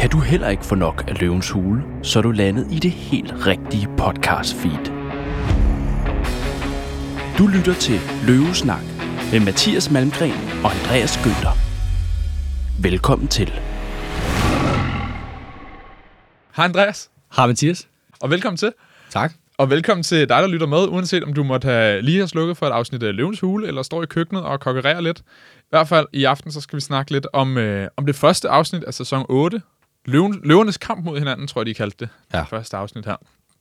Kan du heller ikke få nok af løvens hule, så er du landet i det helt rigtige podcast feed. Du lytter til Løvesnak med Mathias Malmgren og Andreas Günther. Velkommen til. Hej Andreas, Hej Mathias. og velkommen til. Tak. Og velkommen til dig, der lytter med, uanset om du måtte have lige have slukket for et afsnit af Løvens Hule, eller står i køkkenet og konkurrerer lidt. I hvert fald i aften, så skal vi snakke lidt om, øh, om det første afsnit af sæson 8. Løven, løvernes kamp mod hinanden, tror jeg, de kaldte det. Ja. Det første afsnit her.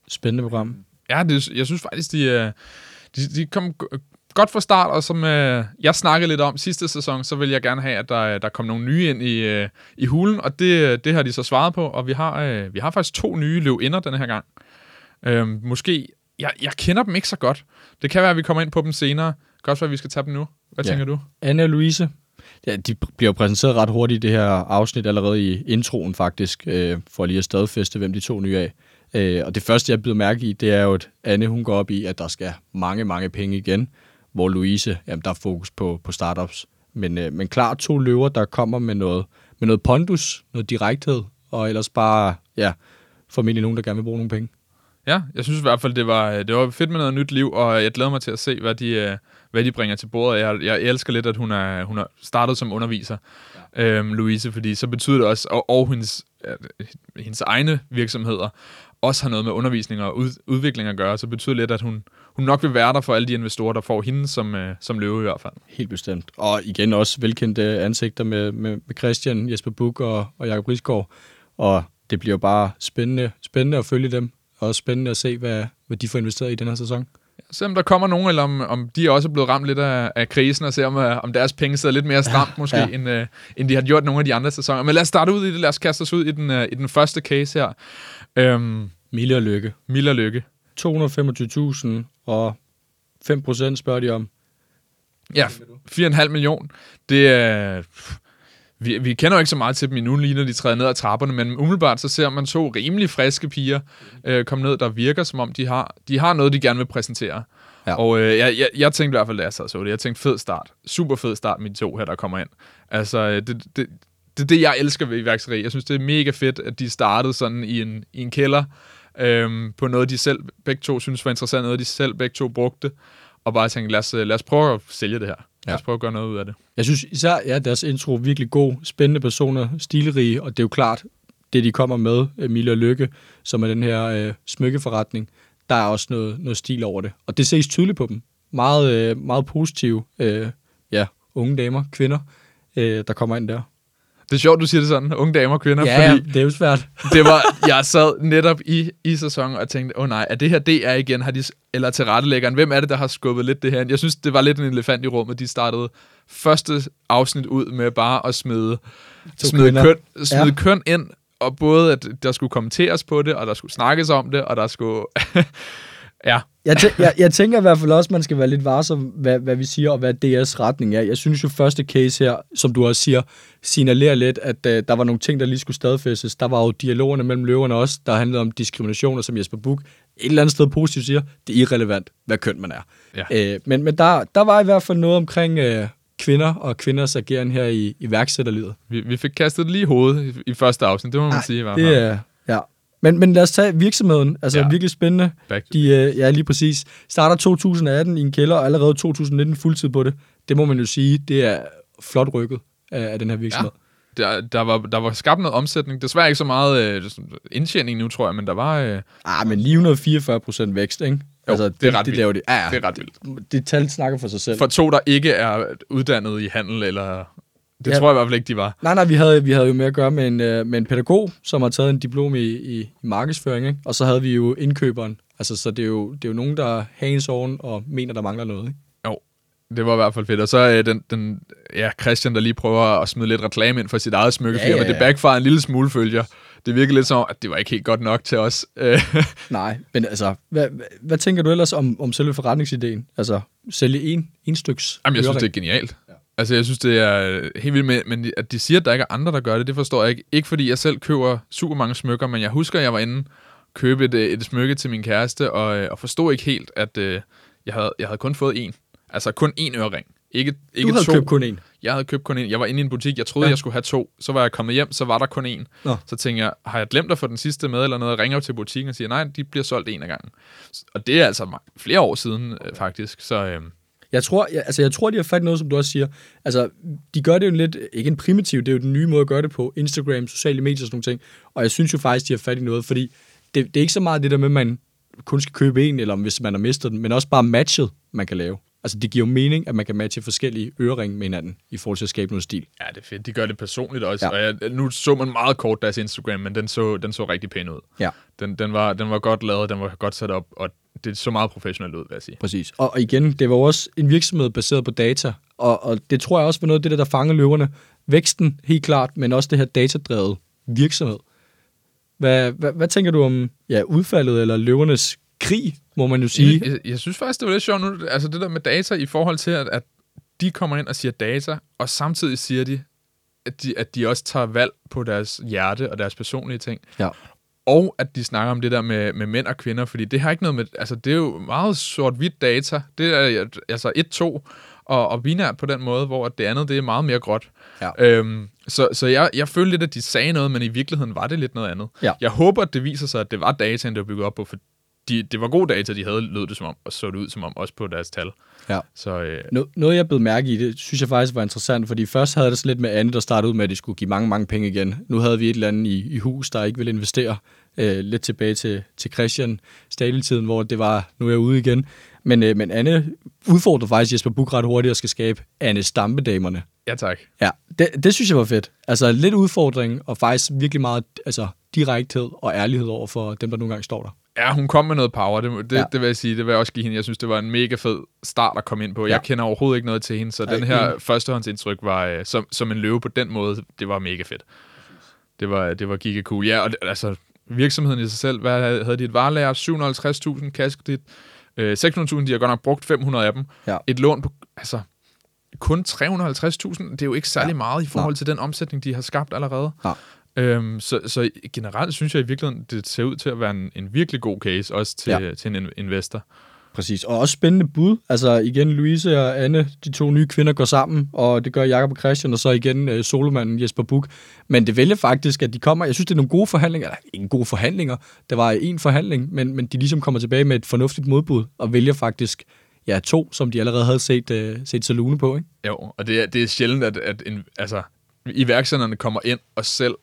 Spændende program. Ja, det, jeg synes faktisk, de, øh, de, de kom godt fra start, og som øh, jeg snakkede lidt om sidste sæson, så vil jeg gerne have, at der, der kom nogle nye ind i, øh, i hulen, og det, det har de så svaret på, og vi har, øh, vi har faktisk to nye løvinder den her gang. Øhm, måske, jeg, jeg kender dem ikke så godt. Det kan være, at vi kommer ind på dem senere. Det kan også være, at vi skal tage dem nu. Hvad Ja. tænker du? Anne og Louise. Ja, de bliver jo præsenteret ret hurtigt i det her afsnit, allerede i introen faktisk, øh, for lige at stadfæste, hvem de to nye er. Øh, og det første, jeg byder mærke i, det er jo, at Anne hun går op i, at der skal mange, mange penge igen, hvor Louise, jamen, der er fokus på, på startups. Men, øh, men klart to løver, der kommer med noget, med noget pondus, noget direkthed, og ellers bare, ja, formentlig nogen, der gerne vil bruge nogle penge. Ja, jeg synes i hvert fald, det var, det var fedt med noget nyt liv, og jeg glæder mig til at se, hvad de, øh, hvad de bringer til bordet. Jeg, jeg elsker lidt, at hun er, hun er startet som underviser, ja. øhm, Louise, fordi så betyder det også, og, og hendes, øh, hendes egne virksomheder også har noget med undervisning og ud, udvikling at gøre, så betyder det lidt, at hun, hun nok vil være der for alle de investorer, der får hende som, øh, som løve i hvert fald. Helt bestemt. Og igen også velkendte ansigter med, med, med Christian, Jesper Buch og, og Jacob Risgaard. Og det bliver bare spændende, spændende at følge dem, og spændende at se, hvad, hvad de får investeret i den her sæson. Se om der kommer nogen, eller om, om de også er blevet ramt lidt af, af krisen, og se om, uh, om deres penge sidder lidt mere stramt måske, ja. End, uh, end de har gjort nogle af de andre sæsoner. Men lad os starte ud i det. Lad os kaste os ud i den, uh, i den første case her. Øhm, Mille og Lykke. Mille og Lykke. 225.000 og 5% spørger de om. Ja, 4,5 million. Det er... Vi, vi kender jo ikke så meget til dem endnu, lige når de træder ned ad trapperne, men umiddelbart så ser man to rimelig friske piger øh, komme ned, der virker som om, de har, de har noget, de gerne vil præsentere. Ja. Og øh, jeg, jeg, jeg tænkte i hvert fald, da jeg sad så det, jeg tænkte fed start. Super fed start med de to her, der kommer ind. Altså, øh, det, det, det, det er det, jeg elsker ved iværksætteri. Jeg synes, det er mega fedt, at de startede sådan i en, i en kælder, øhm, på noget, de selv begge to synes var interessant, noget, de selv begge to brugte, og bare tænkte, lad os, øh, lad os prøve at sælge det her. Lad os prøve at gøre noget ud af det. Jeg synes især, ja, deres intro er virkelig god, spændende personer, stilrige, og det er jo klart, det de kommer med, Mille og Lykke, som er den her øh, smykkeforretning, der er også noget, noget stil over det. Og det ses tydeligt på dem. Meget, øh, meget positive, øh, ja, unge damer, kvinder, øh, der kommer ind der. Det er sjovt, du siger det sådan, unge damer og kvinder, Ja, fordi det er jo svært. det var, jeg sad netop i, i sæsonen og tænkte, åh oh nej, er det her DR igen, har de, eller tilrettelæggeren, hvem er det, der har skubbet lidt det her? Jeg synes, det var lidt en elefant i rummet, de startede første afsnit ud med bare at smide, smide, kvinder. køn, smide. Ja. køn ind, og både at der skulle kommenteres på det, og der skulle snakkes om det, og der skulle... ja, Jeg, tæ- jeg, jeg tænker i hvert fald også, at man skal være lidt varsom, hvad, hvad vi siger, og hvad DR's retning er. Jeg synes jo, første case her, som du også siger, signalerer lidt, at uh, der var nogle ting, der lige skulle stadfæstes. Der var jo dialogerne mellem løverne også, der handlede om diskrimination, og som Jesper Buch et eller andet sted positivt siger, det er irrelevant, hvad køn man er. Ja. Uh, men men der, der var i hvert fald noget omkring uh, kvinder og kvinders ageren her i iværksætterlivet. vi, vi fik kastet det lige i hovedet i, i første afsnit, det må man Ej, sige. i hvert fald. Det ja. Men, men lad os tage virksomheden. Altså Ja. ja. virkelig spændende. Back De, øh, ja, lige præcis. Starter 2018 i en kælder, og allerede 2019 fuldtid på det. Det må man jo sige, det er flot rykket af, af den her virksomhed. Der, der, var, der var skabt noget omsætning. Desværre ikke så meget øh, indtjening nu, tror jeg, men der var... Øh, Ah, men lige 144 procent vækst, ikke? Altså, Jo, det er ret det vildt. laver de. Ja, ja. det er ret vildt. Det tal snakker for sig selv. For to, der ikke er uddannet i handel, eller... Det Ja. tror jeg i hvert fald ikke, de var. Nej, nej, vi havde, vi havde jo med at gøre med en, øh, med en pædagog, som har taget en diplom i, i, i markedsføring, ikke? og så havde vi jo indkøberen. Altså, så det er jo, det er jo nogen, der er hands on og mener, der mangler noget. Ikke? Jo, det var i hvert fald fedt. Og så øh, den, den, ja, Christian, der lige prøver at smide lidt reklame ind for sit eget smykkefirma. Ja, ja, ja. Det backfire en lille smule følger. Det virkede lidt som, at det var ikke helt godt nok til os. Nej, men altså, hvad, hvad, tænker du ellers om, om selve forretningsideen? Altså, sælge en, en styks Jamen, jeg synes, det er genialt. Altså, jeg synes, det er øh, helt vildt med, men at de siger, at der ikke er andre, der gør det, det forstår jeg ikke. Ikke fordi jeg selv køber super mange smykker, men jeg husker, at jeg var inde købe et, øh, et smykke til min kæreste, og, øh, og forstod ikke helt, at øh, jeg, havde, jeg havde kun fået en. Altså kun én ørering. Ikke, ikke Du havde to. købt kun en. Jeg havde købt kun en. Jeg var inde i en butik. Jeg troede, Ja. jeg skulle have to. Så var jeg kommet hjem, så var der kun en. Nå. Så tænkte jeg, har jeg glemt at få den sidste med eller noget? Jeg ringer jo til butikken og siger, nej, de bliver solgt en af gangen. Og det er altså flere år siden, øh, faktisk. Så øh, Jeg tror, jeg, altså jeg tror, de har fat i noget, som du også siger. Altså, de gør det jo lidt, ikke en primitiv, det er jo den nye måde at gøre det på. Instagram, sociale medier og sådan nogle ting. Og jeg synes jo faktisk, de har fat i noget, fordi det, det er ikke så meget det der med, at man kun skal købe en, eller hvis man har mistet den, men også bare matchet, man kan lave. Altså, det giver jo mening, at man kan matche forskellige øreringe med hinanden, i forhold til at skabe noget stil. ja, det er fedt. De gør det personligt også. Ja. Ja. Og jeg, nu så man meget kort deres Instagram, men den så, den så rigtig pæn ud. Ja. Den, den, var, den var godt lavet, den var godt sat op, og det så meget professionelt ud, vil jeg sige. Præcis. Og, og igen, det var også en virksomhed baseret på data, og, og det tror jeg også var noget af det, der, der fanger løverne. Væksten, helt klart, men også det her datadrevet virksomhed. Hvad, hvad, hvad tænker du om ja, udfaldet eller løvernes krig, må man jo sige? Jeg, jeg synes faktisk, det var lidt sjovt nu, altså det der med data i forhold til, at, at de kommer ind og siger data, og samtidig siger de, at de, at de også tager valg på deres hjerte og deres personlige ting. Ja. Og at de snakker om det der med, med mænd og kvinder, fordi det har ikke noget med, altså det er jo meget sort-hvidt data. Det er altså 1-2 og, og binært på den måde, hvor det andet det er meget mere gråt. Ja. Øhm, så så jeg, jeg følte lidt, at de sagde noget, men i virkeligheden var det lidt noget andet. Ja. Jeg håber, at det viser sig, at det var dataen, der var bygget op på, for de, det var god data, de havde, lød det som om, og så det ud som om, også på deres tal. Ja. Så øh, No, noget, jeg blev mærke i, det synes jeg faktisk var interessant, fordi først havde det sådan lidt med Anne, der startede ud med, at de skulle give mange, mange penge igen. Nu havde vi et eller andet i, i hus, der ikke ville investere. Øh, lidt tilbage til, til Christian Stadil-tiden, hvor det var, nu er jeg ude igen. Men, øh, men Anne udfordrer faktisk Jesper Buch ret hurtigt og skal skabe Anne Stampedamerne. ja tak. Ja, det, det synes jeg var fedt. Altså lidt udfordring, og faktisk virkelig meget altså, direkthed og ærlighed over for dem, der nogle gange står der. Ja, hun kom med noget power, det, det, Ja. det vil jeg sige, det vil jeg også give hende. Jeg synes, det var en mega fed start at komme ind på. Ja. Jeg kender overhovedet ikke noget til hende, så Ej, den her enig. førstehåndsindtryk var, øh, som, som en løve på den måde, det var mega fedt. Det var, det var giga cool. Ja, og det, altså, virksomheden i sig selv, hvad havde, havde de et varelager? 750.000 kassekredit. Øh, 600.000, de har godt nok brugt 500 af dem. Ja. Et lån på, altså, kun 350.000, det er jo ikke særlig Ja. meget i forhold til den omsætning, de har skabt allerede. Nej. Øhm, så, så generelt synes jeg i virkeligheden, det ser ud til at være en, en virkelig god case, også til, Ja. til en in- investor. Præcis, og også spændende bud. Altså igen, Louise og Anne, de to nye kvinder går sammen, og det gør Jakob og Christian, og så igen øh, solomanden Jesper Buk. Men det vælger faktisk, at de kommer, jeg synes, det er nogle gode forhandlinger, eller ikke gode forhandlinger, det var en forhandling, men, men de ligesom kommer tilbage med et fornuftigt modbud, og vælger faktisk ja, to, som de allerede havde set, øh, set Salune på, ikke? Jo, og det er, det er sjældent, at, at en, altså, iværksætterne kommer ind og selv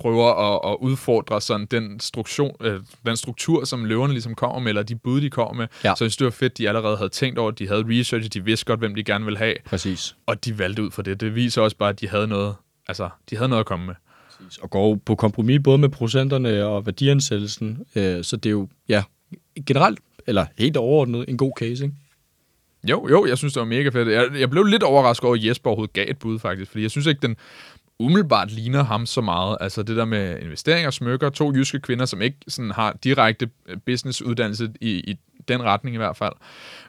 prøver at, at udfordre sådan den, struktur, øh, den struktur, som løverne ligesom kommer med, eller de bud, de kommer med. Ja. Så jeg synes, det var fedt, de allerede havde tænkt over, de havde researchet, de vidste godt, hvem de gerne ville have, Præcis. og de valgte ud for det. Det viser også bare, at de havde noget, altså, de havde noget at komme med. Og går på kompromis både med procenterne og værdiansættelsen, øh, så det er jo, ja, generelt, eller helt overordnet, en god case, ikke? Jo, jo, jeg synes, det var mega fedt. Jeg, jeg blev lidt overrasket over, at Jesper overhovedet gav et bud, faktisk. Fordi jeg synes ikke, den umiddelbart ligner ham så meget. Altså det der med investeringer, smykker, to jyske kvinder, som ikke sådan har direkte øh, businessuddannelse i, i den retning i hvert fald.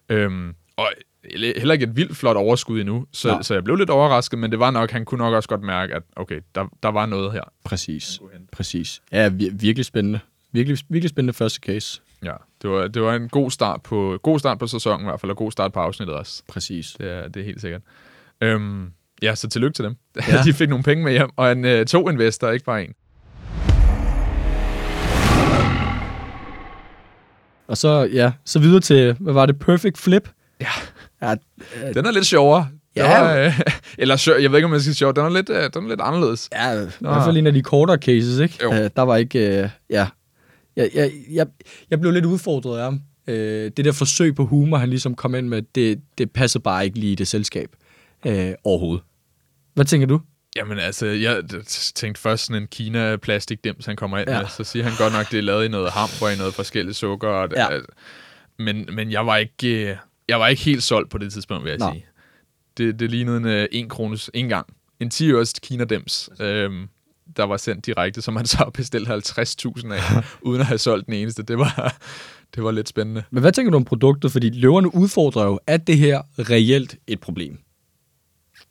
Øhm, og heller ikke et vildt flot overskud endnu, så, Nej. så jeg blev lidt overrasket, men det var nok, han kunne nok også godt mærke, at okay, der, der var noget her. Præcis. Præcis. Ja, vir- virkelig spændende. Virkelig, virkelig spændende første case. Ja, det var, det var en god start på god start på sæsonen i hvert fald, og god start på afsnittet også. Præcis. Det er, det er helt sikkert. Øhm, ja, så tillykke til dem. Ja. De fik nogle penge med hjem, og en, øh, to investorer, ikke bare en. Og så, ja, så videre til, hvad var det, Perfect Flip? Ja. Ja, Den er lidt sjovere. Ja. Var, øh, eller sjov, jeg ved ikke, om jeg skal sige sjov. Den er lidt, øh, den er lidt anderledes. ja i hvert fald en af de kortere cases, ikke? Jo. Øh, der var ikke, øh, ja. Jeg, jeg, jeg, jeg blev lidt udfordret af ham. Øh, det der forsøg på humor, han ligesom kom ind med, det, det passer bare ikke lige i det selskab øh, overhovedet. Hvad tænker du? Jamen altså, jeg tænkte først sådan en Kina-plastikdims, han kommer ind Ja. med. Så siger han godt nok, det er lavet i noget hamburg, i noget forskelligt sukker. Og, Ja. ja. men, men jeg var ikke... øh, Jeg var ikke helt solgt på det tidspunkt, vil jeg Nå. sige. Det, det lignede en øh, 1 krones en gang. En 10 øres Kina-dims, øhm, der var sendt direkte, som man så har bestilt 50.000 af, uden at have solgt den eneste. Det var, det var lidt spændende. Men hvad tænker du om produktet? Fordi løverne udfordrer jo, at det her reelt et problem.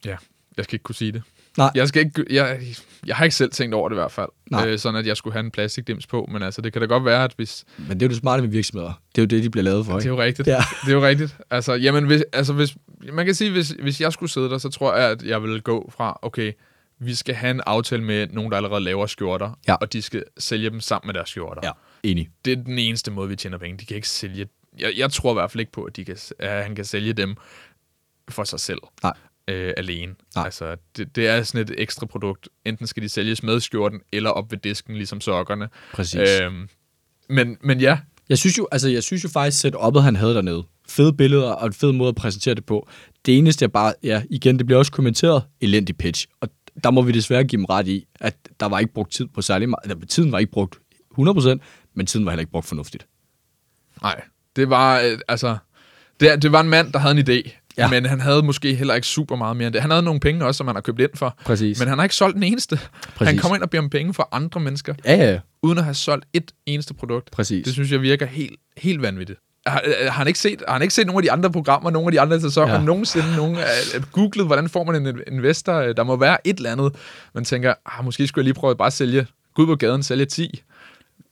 Ja, jeg skal ikke kunne sige det. Nej. Jeg, skal ikke, jeg, jeg har ikke selv tænkt over det i hvert fald. Nej. Øh, sådan at jeg skulle have en plastikdims på. Men altså, det kan da godt være, at hvis... Men det er jo det smarte med virksomheder. Det er jo det, de bliver lavet for, Det er ikke? jo rigtigt. Ja. Det er jo rigtigt. Altså, jamen, hvis, altså hvis, man kan sige, hvis, hvis jeg skulle sidde der, så tror jeg, at jeg ville gå fra, okay, vi skal have en aftale med nogen, der allerede laver skjorter, Ja. og de skal sælge dem sammen med deres skjorter. Ja, enig. Det er den eneste måde, vi tjener penge. De kan ikke sælge... Jeg, jeg tror i hvert fald ikke på, at, de kan, at han kan sælge dem for sig selv. Nej. Øh, alene. Nej. Altså, det, det er sådan et ekstra produkt. Enten skal de sælges med skjorten, eller op ved disken, ligesom sokkerne. Præcis. Øhm, men, men ja, Jeg synes jo, altså, jeg synes jo faktisk, at setup'et, han havde dernede, fede billeder og en fed måde at præsentere det på. Det eneste, jeg bare, ja, igen, det bliver også kommenteret, elendig pitch. Og der må vi desværre give dem ret i, at der var ikke brugt tid på særlig meget. eller, Tiden var ikke brugt 100%, men tiden var heller ikke brugt fornuftigt. Nej, det var, øh, altså, det, det var en mand, der havde en idé, Ja. men han havde måske heller ikke super meget mere end det. Han havde nogle penge også, som han har købt ind for, Præcis. men han har ikke solgt den eneste. Præcis. Han kommer ind og beder om penge for andre mennesker, Ja, ja, uden at have solgt et eneste produkt. Præcis. Det synes jeg virker helt, helt vanvittigt. Har, øh, har, han ikke set, har han ikke set nogle af de andre programmer, nogle af de andre sæsoner, Ja. nogensinde nogen, uh, googlet, hvordan får man en investor? Øh, Der må være et eller andet. Man tænker, ah, måske skulle jeg lige prøve at bare sælge, gå ud på gaden, sælge 10.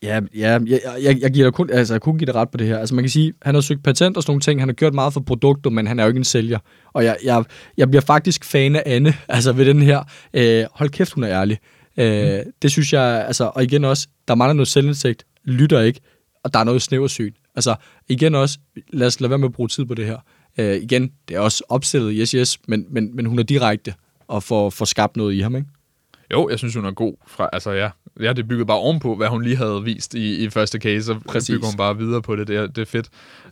Ja, ja jeg, jeg, jeg, giver dig kun, altså, jeg kunne give dig ret på det her. Altså man kan sige, han har søgt patent og sådan nogle ting, han har gjort meget for produkter, men han er jo ikke en sælger. Og jeg, jeg, jeg bliver faktisk fan af Anne, altså ved den her. Øh, hold kæft, hun er ærlig. Øh, mm. Det synes jeg, altså, og igen også, der mangler noget selvindsigt, lytter ikke, og der er noget snæversyn. Altså igen også, lad os lade være med at bruge tid på det her. Øh, igen, det er også opstillet, yes, yes, men, men, men hun er direkte og får, får skabt noget i ham, ikke? Jo, jeg synes, hun er god. Fra, altså, ja, ja, det byggede bare ovenpå, hvad hun lige havde vist i, i første case, så Præcis. bygger hun bare videre på det. Det er, det er fedt.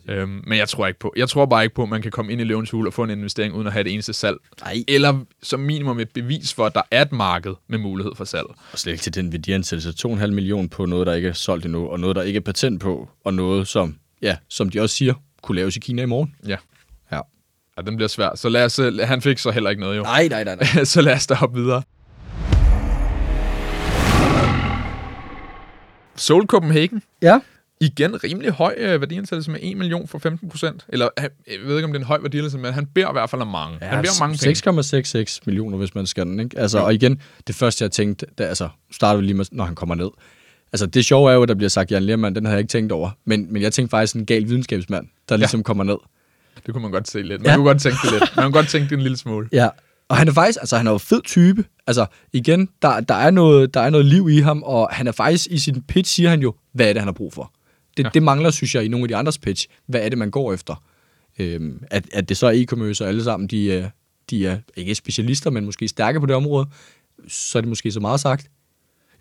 Øhm, men jeg tror ikke på. Jeg tror bare ikke på, at man kan komme ind i løvens hule og få en investering, uden at have det eneste salg. Nej. Eller som minimum et bevis for, at der er et marked med mulighed for salg. Og slet ikke til den værdiansættelse. 2,5 millioner på noget, der ikke er solgt endnu, og noget, der ikke er patent på, og noget, som, ja, som de også siger, kunne laves i Kina i morgen. Ja. Ja. Ja, den bliver svær. Så lad os, øh, han fik så heller ikke noget, jo. Nej, nej, nej, nej. så lad os da hoppe videre. Seoul Copenhagen. Ja. Igen rimelig høj øh, værdiansættelse med 1 million for 15 procent. Eller han- jeg ved ikke, om det er en høj værdiansættelse, men han beder i hvert fald om mange. Ja, han beder om mange penge. 6,66 millioner, hvis man skal den, ikke? Altså, og igen, det første, jeg tænkte, da, altså, starter vi lige med, når han kommer ned. Altså, det sjove er jo, at der bliver sagt, Jan Lermand, den havde jeg ikke tænkt over. Men, men jeg tænkte faktisk en gal videnskabsmand, der ligesom kommer ned. Det kunne man godt se lidt. Man Ja. ja. kunne godt tænke det lidt. Man kunne godt tænke det en lille smule. Ja, og han er faktisk, altså han er jo fed type. Altså igen, der, der, er noget, der er noget liv i ham, og han er faktisk i sin pitch, siger han jo, hvad er det, han har brug for. Det, ja. Ja. det mangler, synes jeg, i nogle af de andres pitch. Hvad er det, man går efter? Øhm, at, at det så er e-commerce, og alle sammen, de, de er ikke specialister, men måske stærke på det område, så er det måske så meget sagt.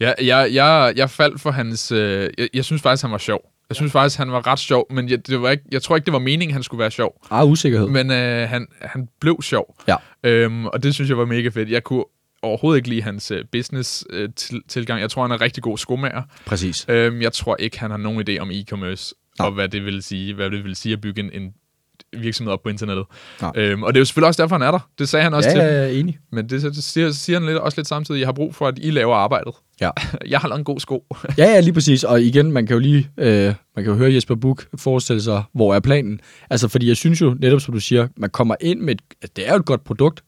Jeg, jeg, jeg, jeg faldt for hans... Øh, jeg, jeg synes faktisk, han var sjov. Jeg synes faktisk, han var ret sjov, men jeg, det var ikke, jeg tror ikke, det var meningen, han skulle være sjov. Ah, usikkerhed. Men øh, han, han blev sjov. Ja. Øhm, og det synes jeg var mega fedt. Jeg kunne overhovedet ikke lide hans øh, business-tilgang. Jeg tror, han er rigtig god skomager. Præcis. Øhm, jeg tror ikke, han har nogen idé om e-commerce, Nej. og hvad det vil sige, hvad det vil sige at bygge en, en virksomhed op på internettet. Nej. Øhm, og det er jo selvfølgelig også derfor, han er der. Det sagde han også Ja, til ja, ja, enig. Men det, det siger, siger han lidt, også lidt samtidig, jeg har brug for, at I laver arbejdet. Ja. Jeg har lavet en god sko. Ja, ja, lige præcis. Og igen, man kan jo lige øh, man kan jo høre Jesper Buch forestille sig, hvor er planen. Altså, fordi jeg synes jo, netop som du siger, man kommer ind med, et, at det er jo et godt produkt.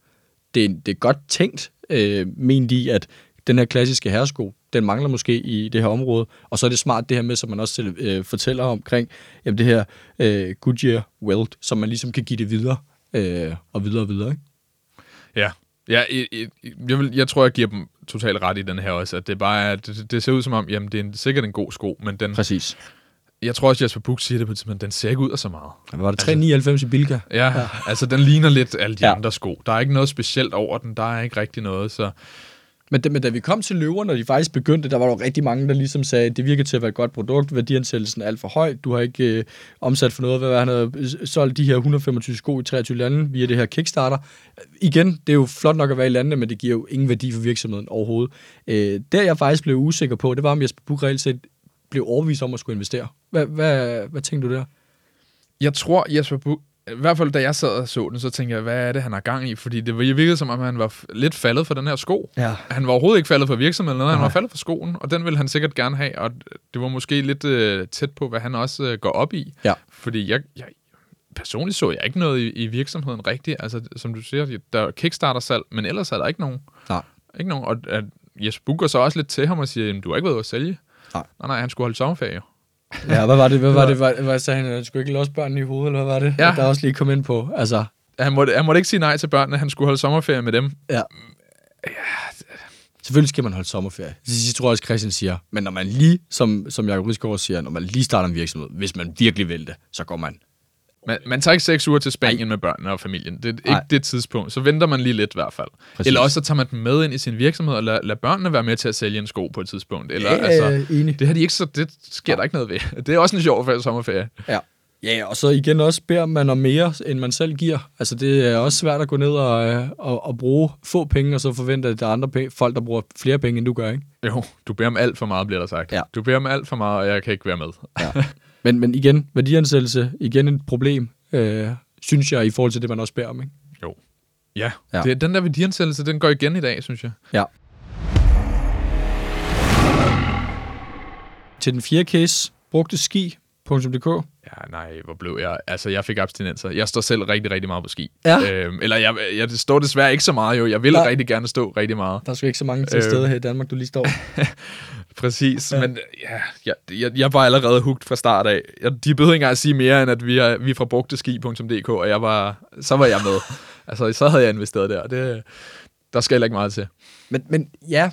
Det er, det er godt tænkt, øh, ment i, at den her klassiske herresko, den mangler måske i det her område. Og så er det smart det her med, som man også selv, øh, fortæller omkring, jamen det her øh, Goodyear Weld, som man ligesom kan give det videre, øh, og videre og videre. Ikke? Ja. Ja, jeg, jeg, vil, jeg tror, jeg giver dem totalt ret i den her også, at det bare er, det, det ser ud som om, jamen det er en, sikkert en god sko, men den, Præcis. jeg tror også, Jesper Buch siger det på et tidspunkt, den ser ikke ud af så meget. Hvad var det 399 i Bilka? Ja, ja, altså den ligner lidt alle de Ja. ja. andre sko. Der er ikke noget specielt over den, der er ikke rigtig noget, så men, da, men da vi kom til løverne, og de faktisk begyndte, der var der jo rigtig mange, der ligesom sagde, det virker til at være et godt produkt, værdiansættelsen er alt for høj, du har ikke øh, omsat for noget, hvad han havde øh, solgt de her 125 sko i 23 lande via det her Kickstarter. Igen, det er jo flot nok at være i landene, men det giver jo ingen værdi for virksomheden overhovedet. Øh, der jeg faktisk blev usikker på, det var, om Jesper Buch reelt set blev overvist om at skulle investere. Hvad, hvad, hvad tænkte du der? jeg tror, Jesper Buch, i hvert fald da jeg sad og så den, så tænkte jeg, hvad er det, han har gang i? Fordi det virkede som om, han var lidt faldet for den her sko. Ja. Han var overhovedet ikke faldet for virksomheden, noget. han var faldet for skoen, og den ville han sikkert gerne have, og det var måske lidt øh, tæt på, hvad han også øh, går op i. Ja. Fordi jeg, jeg, personligt så jeg ikke noget i, i virksomheden rigtigt. Altså, som du siger, der er Kickstarter-salg, men ellers er der ikke nogen. Nej. Ikke nogen. Og at Jesper Buch går så også lidt til ham og siger, "Jamen, du har ikke været ude at sælge. Nej. Nej, nej, han skulle holde sommerferie. Ja, hvad var det? Hvad var det? Hvad, hvad sagde han? Han skulle ikke låse børnene i hovedet, eller hvad var det? Ja. Der også lige kom ind på. Altså, Han måtte, han måtte ikke sige nej til børnene, han skulle holde sommerferie med dem. ja. Selvfølgelig skal man holde sommerferie. Det sidste tror jeg også, Christian siger. Men når man lige, som, som Jacob Rigsgaard siger, når man lige starter en virksomhed, hvis man virkelig vil det, så går man. Man, man tager ikke seks uger til Spanien med børnene og familien. Det er ikke Nej. det tidspunkt. Så venter man lige lidt i hvert fald. Præcis. Eller også så tager man dem med ind i sin virksomhed og lader, lader børnene være med til at sælge en sko på et tidspunkt. Eller, altså, enig. det har de ikke så, det sker der ikke noget ved. Det er også en sjov ferie, sommerferie. Ja. Ja, og så igen også beder man om mere, end man selv giver. Altså, det er også svært at gå ned og, øh, og, og bruge få penge, og så forvente, at der er andre penge, folk, der bruger flere penge, end du gør, ikke? Jo, du beder om alt for meget, bliver der sagt. Ja. Du beder om alt for meget, og jeg kan ikke være med. Ja. men, men igen, værdiansættelse, igen et problem, øh, synes jeg, i forhold til det, man også beder om, ikke? Ja, Ja. ja. Det, den der værdiansættelse, den går igen i dag, synes jeg. Ja. Til den fjerde case, brugte ski.dk. Ja, nej, hvor blev jeg? Altså, jeg fik abstinenser. Jeg står selv rigtig, rigtig meget på ski. Ja. Øhm, eller jeg, jeg det står desværre ikke så meget jo. Jeg vil Nej. rigtig gerne stå rigtig meget. Der er sgu ikke så mange til Øh. stede her i Danmark, du lige står. Præcis, ja. men ja, jeg, jeg, jeg var allerede hugt fra start af. Jeg, de behøvede ikke engang at sige mere, end at vi er, vi er fra brugteski.dk, og jeg var, så var jeg med. altså, så havde jeg investeret der. Det, der skal heller ikke meget til. Men, men ja,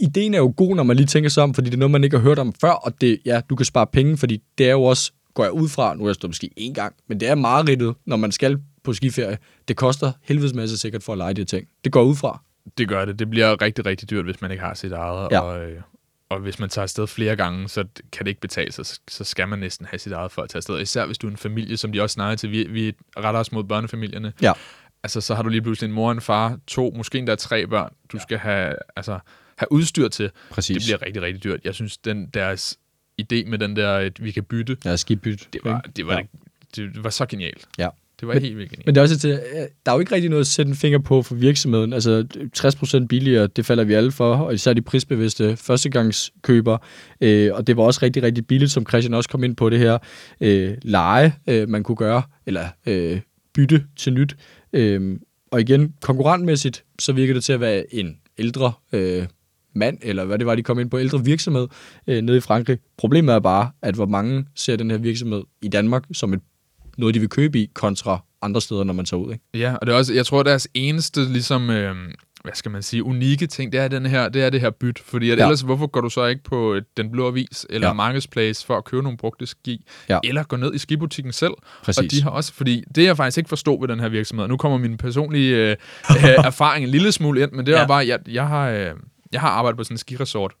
ideen er jo god, når man lige tænker sig om, fordi det er noget, man ikke har hørt om før, og det, ja, du kan spare penge, fordi det er jo også, går jeg ud fra, nu har jeg stået på ski én gang, men det er meget rigtigt, når man skal på skiferie. Det koster helvedes masse sikkert for at lege de ting. Det går ud fra. Det gør det. Det bliver rigtig, rigtig dyrt, hvis man ikke har sit eget. Ja. Og, øh, og hvis man tager afsted flere gange, så kan det ikke betale sig. Så- skal man næsten have sit eget for at tage afsted. Især hvis du er en familie, som de også snakker til. Vi, vi retter os mod børnefamilierne. Ja. Altså, så har du lige pludselig en mor og en far, to, måske endda tre børn, du skal have, altså, have udstyr til. Præcis. Det bliver rigtig, rigtig dyrt. Jeg synes, den deres idé med den der, at vi kan bytte, Ja, skibyt. det var, det var, ja. ja. det var så genialt. Ja. Det var Men- helt vildt genialt. Men det er også til, der er jo ikke rigtig noget at sætte en finger på for virksomheden. Altså 60% billigere, det falder vi alle for, og især de prisbevidste førstegangskøbere. Øh, og det var også rigtig, rigtig billigt, som Christian også kom ind på det her øh, leje, øh, man kunne gøre, eller øh, bytte til nyt. Øh, og igen, konkurrentmæssigt, så virker det til at være en ældre øh, mand, eller hvad det var, de kom ind på, ældre virksomhed øh, nede i Frankrig. Problemet er bare, at hvor mange ser den her virksomhed i Danmark som et, noget, de vil købe i, kontra andre steder, når man tager ud. Ikke? Ja, og det er også, jeg tror, deres eneste, ligesom, øh, hvad skal man sige, unikke ting, det er, den her, det er det her byt. Fordi at Ja. ellers, hvorfor går du så ikke på øh, Den Blå Avis eller Ja. Marketplace for at købe nogle brugte ski? Ja. Eller gå ned i skibutikken selv. Præcis. Og de har også, fordi det jeg faktisk ikke forstod ved den her virksomhed, nu kommer min personlige øh, øh, erfaring en lille smule ind, men det Ja. var bare, jeg, jeg, har, øh, jeg har arbejdet på sådan en skiresort,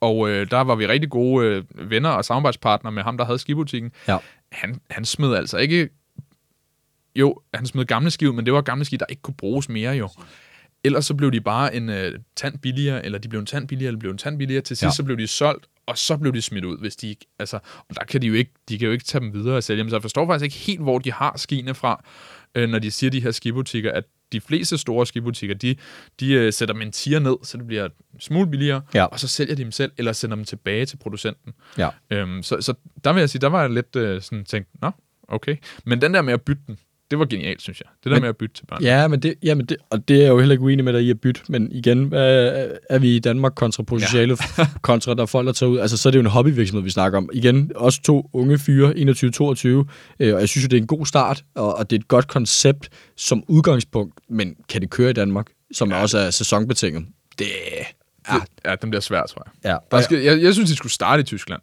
og øh, der var vi rigtig gode øh, venner og samarbejdspartnere med ham, der havde skibutikken. Ja. Han, han smed altså ikke jo, han smed gamle ski ud, men det var gamle ski, der ikke kunne bruges mere jo. Ellers så blev de bare en øh, tand billigere, eller de blev en tand billigere, eller blev en tand billigere. Til sidst ja. så blev de solgt, og så blev de smidt ud, hvis de ikke, altså, og der kan de jo ikke, de kan jo ikke tage dem videre og sælge dem. Så jeg forstår faktisk ikke helt, hvor de har skiene fra, øh, når de siger de her skibutikker, at de fleste store skibutikker, de, de øh, sætter dem en tier ned, så det bliver en smule billigere, Ja. og så sælger de dem selv, eller sender dem tilbage til producenten. Ja. Øhm, så, så der vil jeg sige, der var jeg lidt øh, sådan tænkt, nå, okay. Men den der med at bytte den, det var genialt, synes jeg. Det der Men- med at bytte til børn. Ja, men det, ja, men det, og det er jeg jo heller ikke uenig med dig i at bytte, men igen, hvad er vi i Danmark kontra potentialet, ja. kontra der er folk, der tager ud, altså så er det jo en hobbyvirksomhed, vi snakker om. Igen, også to unge fyre, 21-22, øh, og jeg synes jo, det er en god start, og, og det er et godt koncept som udgangspunkt, men kan det køre i Danmark, som ja. også er sæsonbetinget? Det, Ja, ja den bliver svær, tror jeg. ja. Der skal, jeg, jeg synes, de skulle starte i Tyskland.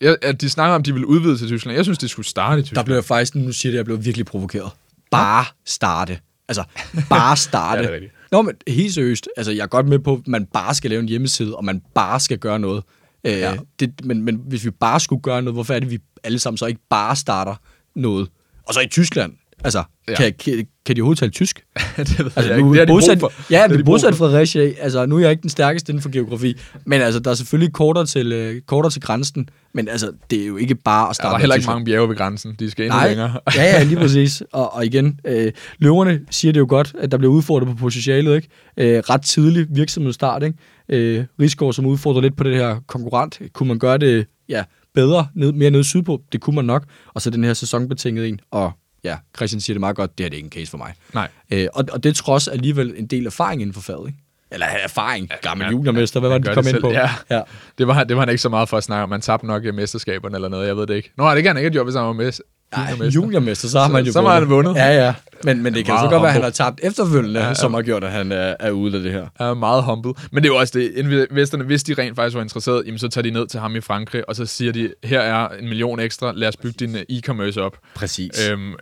Jeg, at de snakker om, at de vil udvide til Tyskland. Jeg synes, de skulle starte i Der Tyskland. blev jeg faktisk, nu siger det, jeg blev virkelig provokeret. Bare starte. Altså, bare starte. Ja, det er rigtigt. Nå, men helt seriøst. Altså, jeg er godt med på, at man bare skal lave en hjemmeside, og man bare skal gøre noget. Øh, Ja. det, men, men hvis vi bare skulle gøre noget, hvorfor er det, vi alle sammen så ikke bare starter noget? Og så i Tyskland. Altså, ja. Ja. kan, kan, kan de overhovedet tale tysk? det ved Altså, jeg nu, ikke. Det har de modsat, brug for. Ja, Det men de. Fredericia, altså nu er jeg ikke den stærkeste inden for geografi, men altså, der er selvfølgelig kortere til, øh, kortere til grænsen, men altså, det er jo ikke bare at Der starte var med heller ikke mange bjerge ved grænsen. De skal endnu Nej, længere. ja, ja, lige præcis. Og, og igen, øh, løverne siger det jo godt, at der bliver udfordret på potentialet, ikke? Øh, ret tidlig virksomhedsstart, ikke? Øh, Rigsgaard, som udfordrer lidt på det her konkurrent, kunne man gøre det ja, bedre, ned, mere nede sydpå? Det kunne man nok. Og så den her sæsonbetingede en, og ja, Christian siger det meget godt, det her det er ikke en case for mig. Nej. Øh, og, og det er trods alligevel en del erfaring inden for faget, ikke? Eller erfaring. Gammel Ja, juniormester. Hvad var det, de gør kom det ind selv, på? ja. ja. Det var, det var han ikke så meget for at snakke om. Man tabte nok øh, mesterskaberne eller noget, jeg ved det ikke. Nå, det kan han ikke have gjort, hvis han var med. Ej, juniormester, så har Så- man jo så har han vundet. Ja, ja. Men, men det kan så godt være, at han humble. har tabt efterfølgende, Ja, ja. som har gjort, at han er, er ude af det her. Er meget humble. Men det er jo også det, investorerne, hvis de rent faktisk var interesseret, jamen, så tager de ned til ham i Frankrig, og så siger de, her er en million ekstra, lad os bygge din øh, e-commerce op. Præcis. Øhm,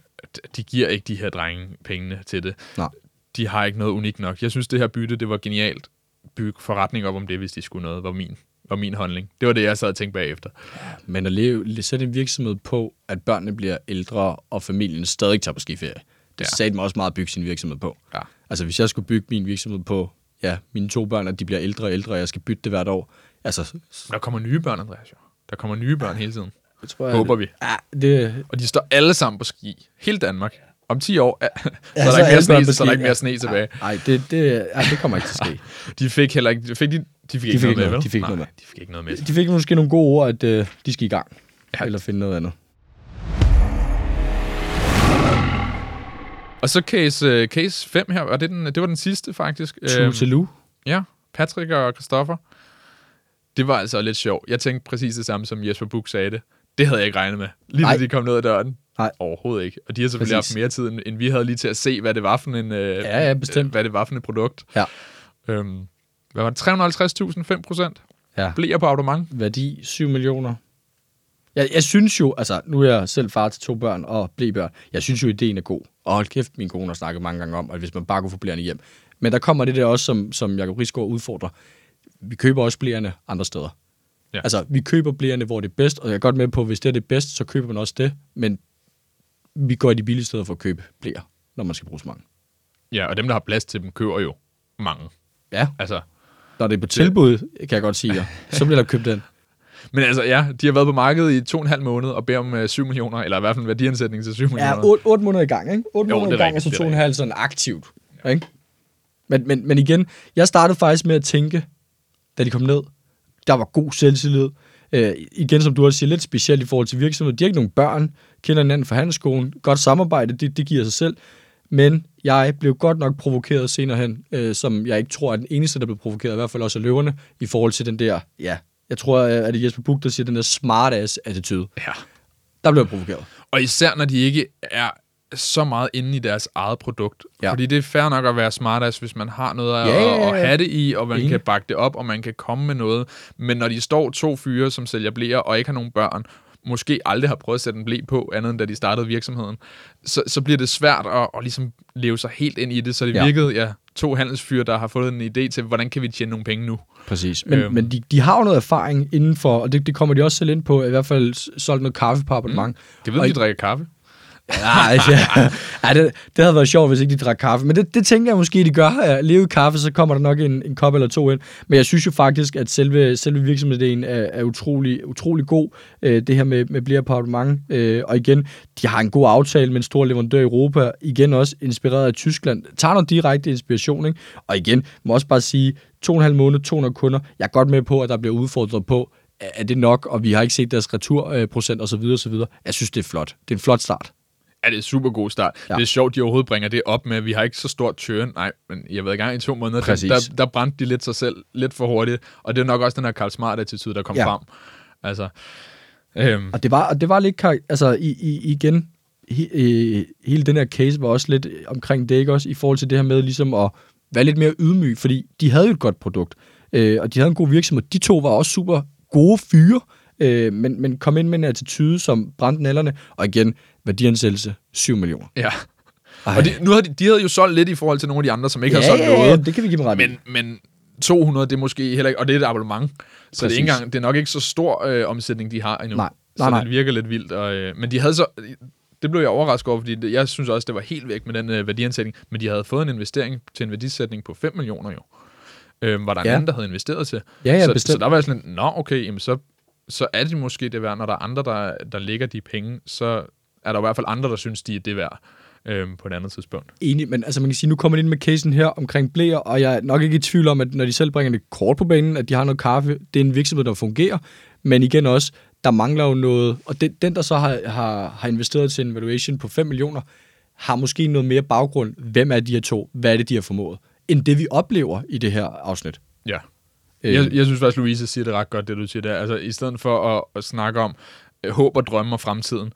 de giver ikke de her drenge pengene til det. Nej. De har ikke noget unikt nok. Jeg synes, det her bytte, det var genialt. Bygge forretning op om det, hvis de skulle noget, var min, var min holdning. Det var det, jeg sad og tænkte bagefter. Men at leve, sætte en virksomhed på, at børnene bliver ældre, og familien stadig tager på skiferie, det Ja. ja. sagde mig også meget at bygge sin virksomhed på. Ja. Altså, hvis jeg skulle bygge min virksomhed på, ja, mine to børn, at de bliver ældre og ældre, og jeg skal bytte det hvert år, altså, Der kommer nye børn, Andreas. Jo. Der kommer nye børn hele tiden. Det tror jeg, Håber vi. Ja, det, Og de står alle sammen på ski. Hele Danmark. Om 10 år, ja, så, Ja, er der så ikke er mere sne, så er der ikke mere sne tilbage. Nej, det, det, ja, det kommer ikke til at ske. De fik heller ikke... Fik de, de fik ikke fik noget ikke med, noget. De fik Nej, noget med. de fik ikke noget med. De fik måske nogle gode ord, at øh, de skal i gang. Ja. Ja. Eller finde noget andet. Og så case, uh, case 5 her, og det, den, det var den sidste faktisk. True to Lou. Ja, Patrick og Christoffer. Det var altså lidt sjovt. Jeg tænkte præcis det samme, som Jesper Buch sagde det. Det havde jeg ikke regnet med. Lige da de kom ned ad døren. Nej. Overhovedet ikke. Og de har selvfølgelig Præcis. haft mere tid, end- vi havde lige til at se, hvad det var for en, øh, Ja, ja, bestemt. øh, hvad det var for et produkt. Ja. Øhm, hvad var det? 350.000, 5 procent? Ja. Bliver på abonnement? Værdi 7 millioner. Jeg, jeg synes jo, altså nu er jeg selv far til to børn og blæbørn. Jeg synes jo, ideen er god. Og hold kæft, min kone har snakket mange gange om, at hvis man bare kunne få blærende hjem. Men der kommer det der også, som, som Jacob Risgaard udfordrer. Vi køber også blærende andre steder. Ja. Altså, vi køber blærende, hvor det er bedst, og jeg er godt med på, at hvis det er det bedste, så køber man også det. Men vi går i de billige steder for at købe blære, når man skal bruge så mange. Ja, og dem, der har plads til dem, køber jo mange. Ja, Altså, når det er på tilbud, kan jeg godt sige, ja. så bliver der købt den. men altså, ja, de har været på markedet i to og en halv måned og beder om øh, 7 millioner, eller i hvert fald en værdiansætning til 7 millioner. Ja, 8, 8 måneder i gang, ikke? 8 Jo, måneder er i gang, og så en halv sådan aktivt. Ja. Ikke? Men, men, men igen, jeg startede faktisk med at tænke, da de kom ned, der var god selvtillid. Øh, igen, som du også siger, lidt specielt i forhold til virksomheden. De har ikke nogen børn, kender hinanden fra handelsskolen, godt samarbejde, det, det giver sig selv. Men jeg blev godt nok provokeret senere hen, øh, som jeg ikke tror er den eneste, der blev provokeret, i hvert fald også af løverne, i forhold til den der, ja, jeg tror, øh, at det er Jesper Buch, der siger, den der smart-ass-attitude. ja. Der blev jeg provokeret. Og især når de ikke er så meget inde i deres eget produkt. Ja. Fordi det er fair nok at være smartass, hvis man har noget at, Ja, ja, ja. at, have det i, og man Enig. kan bakke det op, og man kan komme med noget. Men når de står to fyre, som sælger blæer, og ikke har nogen børn, måske aldrig har prøvet at sætte en blæ på, andet end da de startede virksomheden, så, så bliver det svært at, at ligesom leve sig helt ind i det. Så det Ja. virkede, ja, to handelsfyre, der har fået en idé til, hvordan kan vi tjene nogle penge nu? Præcis. Men, Øhm. men de, de har jo noget erfaring inden for, og det, det kommer de også selv ind på, i hvert fald solgt noget kaffe på abonnement. Jeg ved, Og de drikker kaffe. Ja, altså, ja. ja det, det havde været sjovt, hvis ikke de drak kaffe. Men det, det tænker jeg måske, de gør. Leve i kaffe, så kommer der nok en, en kop eller to ind. Men jeg synes jo faktisk, at selve, selve virksomheden er, er utrolig, utrolig god. Øh, det her med, med bliver på abonnement. Øh, og igen, de har en god aftale med en stor leverandør i Europa. Igen også inspireret af Tyskland. Tager noget direkte inspiration. Ikke? Og igen, må også bare sige, to og en halv måned, 200 kunder. Jeg er godt med på, at der bliver udfordret på, er det nok, og vi har ikke set deres returprocent øh, osv. osv. Jeg synes, det er flot. Det er en flot start. Ja, det er super god start. Ja. Det er sjovt, de overhovedet bringer det op med, at vi har ikke så stort churn. Nej, men jeg har været i gang i to måneder. Der, Præcis. der, der brændte de lidt sig selv lidt for hurtigt. Og det er nok også den her Karl Smart-attitude, der kom Ja. frem. Altså, øhm, Og det var, og det var lidt, altså i, i, igen, he, øh, hele den her case var også lidt omkring det, ikke også, i forhold til det her med ligesom at være lidt mere ydmyg, fordi de havde jo et godt produkt, øh, og de havde en god virksomhed. De to var også super gode fyre, øh, men, men kom ind med en attitude, som brændte og igen, værdiansættelse 7 millioner. ja. Ej. Og de, nu har de, de havde jo solgt lidt i forhold til nogle af de andre, som ikke ja, har solgt ja, noget. ja, det kan vi give dem ret. Men, men 200, det er måske heller ikke, og det er et abonnement. Så det er, ikke engang, det er nok ikke så stor øh, omsætning, de har endnu. Nej. så Nej, nej. det virker lidt vildt. Og, øh, men de havde så, det blev jeg overrasket over, fordi det, jeg synes også, det var helt væk med den øh, værdiansætning. Men de havde fået en investering til en værdisætning på 5 millioner jo. Øh, var der en Ja. anden, der havde investeret til. Ja, ja, så, bestemt. så der var jeg sådan, nå okay, jamen så, så er det måske det værd, når der er andre, der, der lægger de penge, så er der i hvert fald andre, der synes, de er det værd øh, på et andet tidspunkt. Enig, men altså man kan sige, nu kommer de ind med casen her omkring blæer, og jeg er nok ikke i tvivl om, at når de selv bringer det kort på banen, at de har noget kaffe, det er en virksomhed, der fungerer, men igen også, der mangler jo noget, og den, den der så har, har, har investeret til en valuation på 5 millioner, har måske noget mere baggrund. Hvem er de her to? Hvad er det, de har formået? end det vi oplever i det her afsnit. Ja. Jeg, jeg synes faktisk, Louise siger det ret godt, det du siger der. Altså, i stedet for at, at snakke om øh, håb og drømme og fremtiden,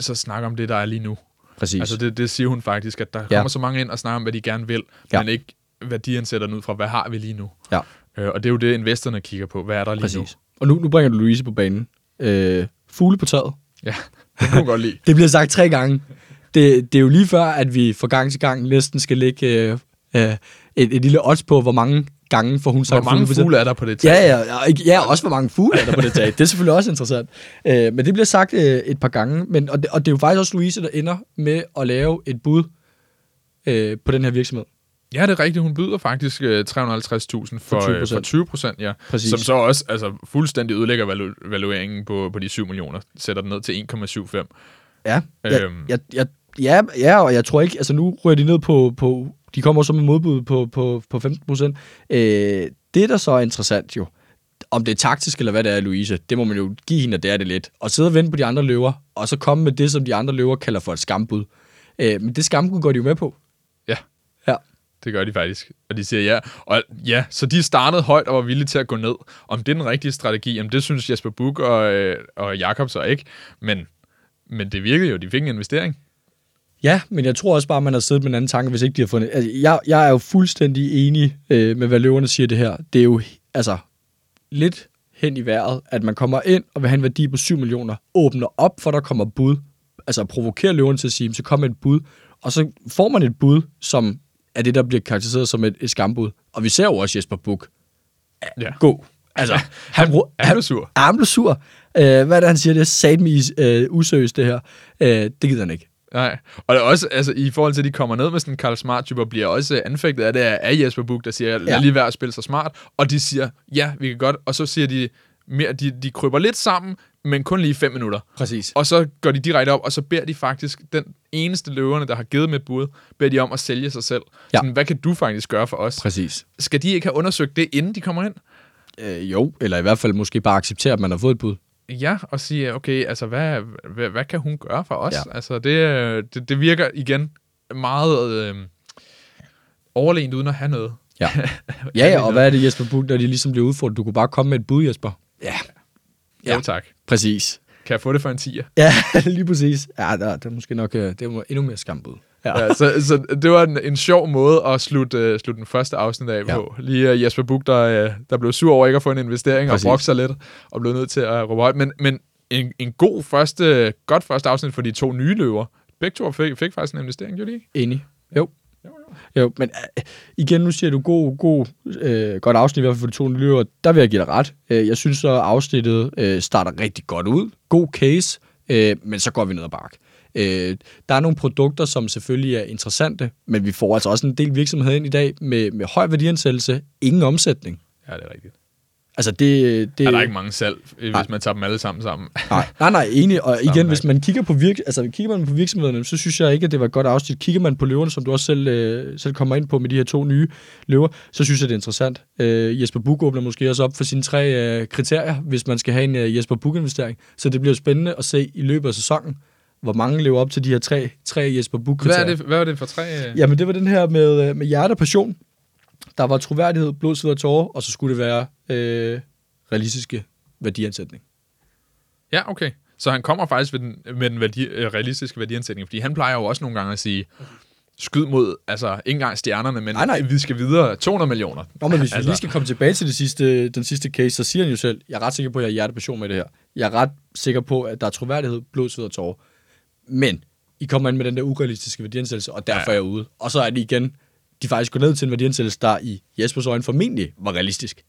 så snakke om det, der er lige nu. præcis. Altså, det, det siger hun faktisk, at der Ja. kommer så mange ind og snakker om, hvad de gerne vil, Ja. men ikke værdiansætteren ud fra, hvad har vi lige nu? Ja. Øh, og det er jo det, investorerne kigger på. Hvad er der lige præcis. Og nu, nu bringer du Louise på banen. Øh, fugle på taget. nu? Ja, det kan godt lide. Det bliver sagt tre gange. Det, det er jo lige før, at vi fra gang til gang næsten skal lægge øh, øh, et, et lille odds på, hvor mange gange får hun sagt Hvor mange taget. fugle er der på det tag? Ja, ja, ja, ja, også hvor mange fugle er der på det tag. Det er selvfølgelig også interessant. Øh, men det bliver sagt øh, et par gange. Men, og, det, og det er jo faktisk også Louise, der ender med at lave et bud øh, på den her virksomhed. Ja, det er rigtigt. Hun byder faktisk øh, 350.000 for, For 20%. øh, for 20 procent, ja. Præcis. Som så også altså, fuldstændig ødelægger valu- valueringen på, på de 7 millioner. Sætter den ned til 1,75. Ja, Øhm. jeg, jeg, ja, ja, og jeg tror ikke, altså nu ryger de ned på, på de kommer så med modbud på, på, på 15 procent. Øh, det, der så er interessant jo, om det er taktisk eller hvad det er, Louise, det må man jo give hende, at det er det lidt. Og sidde og vente på de andre løver, og så komme med det, som de andre løver kalder for et skambud. Øh, men det skambud går de jo med på. Ja. Ja. Det gør de faktisk. Og de siger ja. Og ja, så de startede højt og var villige til at gå ned. Om det er den rigtige strategi, om det synes Jesper Buch og, øh, og Jakob så ikke. Men, men det virkede jo. De fik en investering. Ja, men jeg tror også bare, man har siddet med en anden tanke, hvis ikke de har fundet... Altså, jeg, jeg er jo fuldstændig enig øh, med, hvad løverne siger det her. Det er jo altså lidt hen i vejret, at man kommer ind og vil have en værdi på 7 millioner, åbner op, for der kommer bud, altså provokerer løverne til at sige, så kommer et bud, og så får man et bud, som er det, der bliver karakteriseret som et, et skambud. Og vi ser jo også Jesper Buch Ja. gå. Altså, han, han, Han blev sur. han blev sur. Øh, hvad er det, han siger? Det er satme øh, useriøst, det her. Øh, det gider han ikke. Nej. Og det er også, altså, i forhold til, at de kommer ned med sådan en Karl Smart-type, og bliver også anfægtet af det af af Jesper Buch, der siger, lad Ja. lige være at spille så smart. Og de siger, ja, vi kan godt. Og så siger de, mere, de, de kryber lidt sammen, men kun lige fem minutter. Præcis. Og så går de direkte op, og så beder de faktisk den eneste løverne, der har givet med bud, beder de om at sælge sig selv. Ja. Sådan, hvad kan du faktisk gøre for os? Præcis. Skal de ikke have undersøgt det, inden de kommer ind? Øh, jo, eller i hvert fald måske bare acceptere, at man har fået et bud. Ja, og sige, okay, altså, hvad, hvad, hvad kan hun gøre for os? Ja. Altså, det, det, det virker igen meget øh, overlegent uden at have noget. Ja. ja, ja, og hvad er det, Jesper Buch, når de ligesom bliver udfordret? Du kunne bare komme med et bud, Jesper. Ja. Ja. Jo, tak. Præcis. Kan jeg få det for en tiger? Ja, lige præcis. Ja, der, det er måske nok øh, det er endnu mere skambud. Ja. Ja, så, så det var en, en sjov måde at slutte, uh, slutte den første afsnit af Ja. på. Lige uh, Jesper Buch, der, uh, der blev sur over ikke at få en investering Præcis. og brokte sig lidt, og blev nødt til at råbe højt. Men, men en, en god første, godt første afsnit for de to nye løver. Begge to fik, fik faktisk en investering, gjorde de ikke? Enig. Jo. Jo, men øh, igen, nu siger du god, god, øh, godt afsnit, i hvert fald for de to løber. Der vil jeg give dig ret. Øh, jeg synes så, afsnittet øh, starter rigtig godt ud. God case, øh, men så går vi ned ad bakke. Øh, der er nogle produkter, som selvfølgelig er interessante, men vi får altså også en del virksomheder ind i dag med, med høj værdiansættelse, ingen omsætning. Ja, det er rigtigt. Altså det... det Er der er ikke mange salg, hvis Nej. man tager dem alle sammen sammen? Nej, nej, nej, enig. Og igen, hvis man kigger på, virk, altså, kigger man på virksomhederne, så synes jeg ikke, at det var et godt afsnit. Kigger man på løverne, som du også selv, øh, selv kommer ind på med de her to nye løver, så synes jeg, det er interessant. Øh, Jesper Buch åbner måske også op for sine tre øh, kriterier, hvis man skal have en øh, Jesper Buch-investering. Så det bliver spændende at se i løbet af sæsonen, hvor mange lever op til de her tre, tre Jesper Hvad, Buch-kriterier. er det, hvad var det for tre? øh? Jamen, det var den her med, øh, med hjerte og passion. Der var troværdighed, blod, sved og tårer, og så skulle det være øh, realistiske værdiansætning. Ja, okay. Så han kommer faktisk med den, med den værdi, øh, realistiske værdiansætning, fordi han plejer jo også nogle gange at sige, skyd mod, altså ikke engang stjernerne, men Nej, nej. vi skal videre 200 millioner. Nå, men hvis altså, vi Altså- lige skal komme tilbage til det sidste, den sidste case, så siger han jo selv, jeg er ret sikker på, at jeg har hjertepassion med det her. Jeg er ret sikker på, at der er troværdighed, blod, sved og tårer. Men I kommer ind med den der urealistiske værdiansættelse, og derfor Ja. er jeg ude. Og så er det igen, de faktisk går ned til en værdiansættelse, der i Jespers øjne formentlig var realistisk.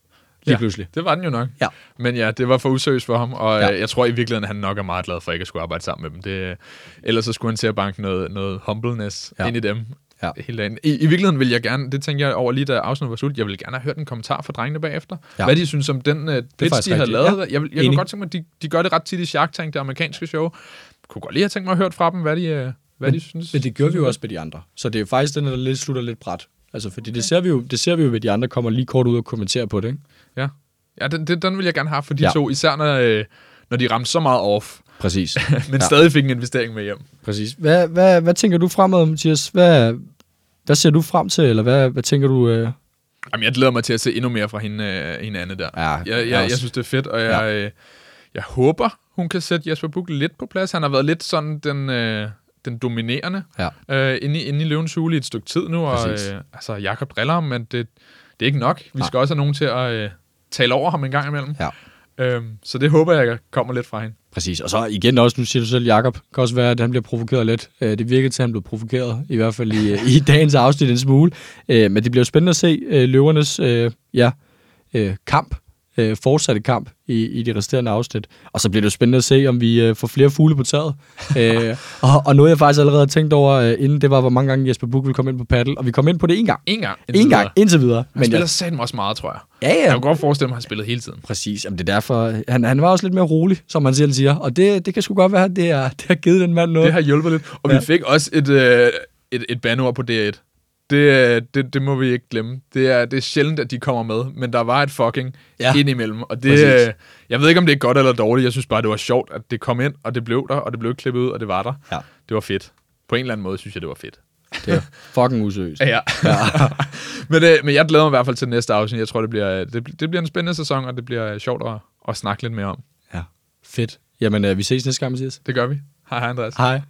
Lige ja. pludselig. Det var den jo nok. Ja. Men ja, det var for useriøst for ham, og Ja. ja. jeg tror i virkeligheden, at han nok er meget glad for ikke at skulle arbejde sammen med dem. Det, ellers så skulle han til at banke noget, noget humbleness Ja. ind i dem. Ja. Dagen. I, I virkeligheden vil jeg gerne, det tænker jeg over lige da afsnittet var slut, jeg vil gerne have hørt en kommentar fra drengene bagefter. Ja. Hvad de synes om den uh, pitch, faktisk de har rigtigt. lavet. Ja. Jeg, jeg, jeg kunne godt tænke mig, at de, de gør det ret tit i Shark Tank, det amerikanske show. Jeg kunne godt lige have tænkt mig at høre fra dem, hvad de, uh, hvad Men- de synes. Men det gjorde vi jo også med de andre. Så det er faktisk den, der lidt slutter lidt bræt. Altså, fordi det ser vi jo, det ser vi jo ved de andre kommer lige kort ud og kommenterer på det, ikke? Ja, ja den, den, den vil jeg gerne have for de Ja. to, især når, øh, når de ramte så meget off, Præcis. men Ja. stadig fik en investering med hjem. Præcis. Hvad, hvad, hvad tænker du fremad, Mathias? Hvad, hvad ser du frem til, eller hvad, hvad tænker du? Øh? Jamen, jeg glæder mig til at se endnu mere fra hende, øh, hende Anne der. Ja, jeg, jeg, jeg jeg synes, det er fedt, og jeg, ja. øh, jeg håber, hun kan sætte Jesper Buch lidt på plads. Han har været lidt sådan den, øh, den dominerende Ja. øh, inde, i, inde i Løvens Hule i et stykke tid nu. Og, øh, altså, Jakob driller ham, men det, det er ikke nok. Vi Nej. skal også have nogen til at øh, tale over ham en gang imellem. Ja. Øhm, så det håber jeg kommer lidt fra hende. Præcis, og så igen også, nu siger du selv, Jakob kan også være, at han bliver provokeret lidt. Øh, Det virker til, at han blev provokeret, i hvert fald i, i dagens afsnit en smule. Øh, Men det bliver jo spændende at se øh, løvernes øh, ja, øh, kamp, øh, fortsatte kamp i, i de resterende afsnit. Og så bliver det jo spændende at se, om vi øh, får flere fugle på taget. øh, og, og noget, jeg faktisk allerede har tænkt over øh, inden, det var, hvor mange gange Jesper Buch ville komme ind på paddle, og vi kom ind på det en gang. En gang. En gang, indtil videre. Han spiller jeg, satme også meget, tror jeg. ja, Jeg ja, kan godt forestille mig, at han spillede hele tiden. Præcis, Jamen, det er derfor. Han, han var også lidt mere rolig, som man selv siger. Og det, det kan sgu godt være, at det, er, det har givet den mand noget. Det har hjulpet lidt. Og Ja. vi fik også et, øh, et, et bandeord på D1. Det, øh, det, det må vi ikke glemme. Det er, det er sjældent, at de kommer med, men der var et fucking Ja. ja. ind imellem. Og det, Præcis. øh, jeg ved ikke, om det er godt eller dårligt. Jeg synes bare, det var sjovt, at det kom ind, og det blev der, og det blev klippet ud, og det var der. Ja. Det var fedt. På en eller anden måde synes jeg, det var fedt. Det er fucking useriøst. Ja. ja. men, øh, men jeg glæder mig i hvert fald til næste afsnit. Jeg tror, det bliver, det, det bliver en spændende sæson, og det bliver sjovt at, at snakke lidt mere om. Ja, fedt. Jamen, øh, vi ses næste gang, Mathias. Det gør vi. Hej, hej Andreas. Hej.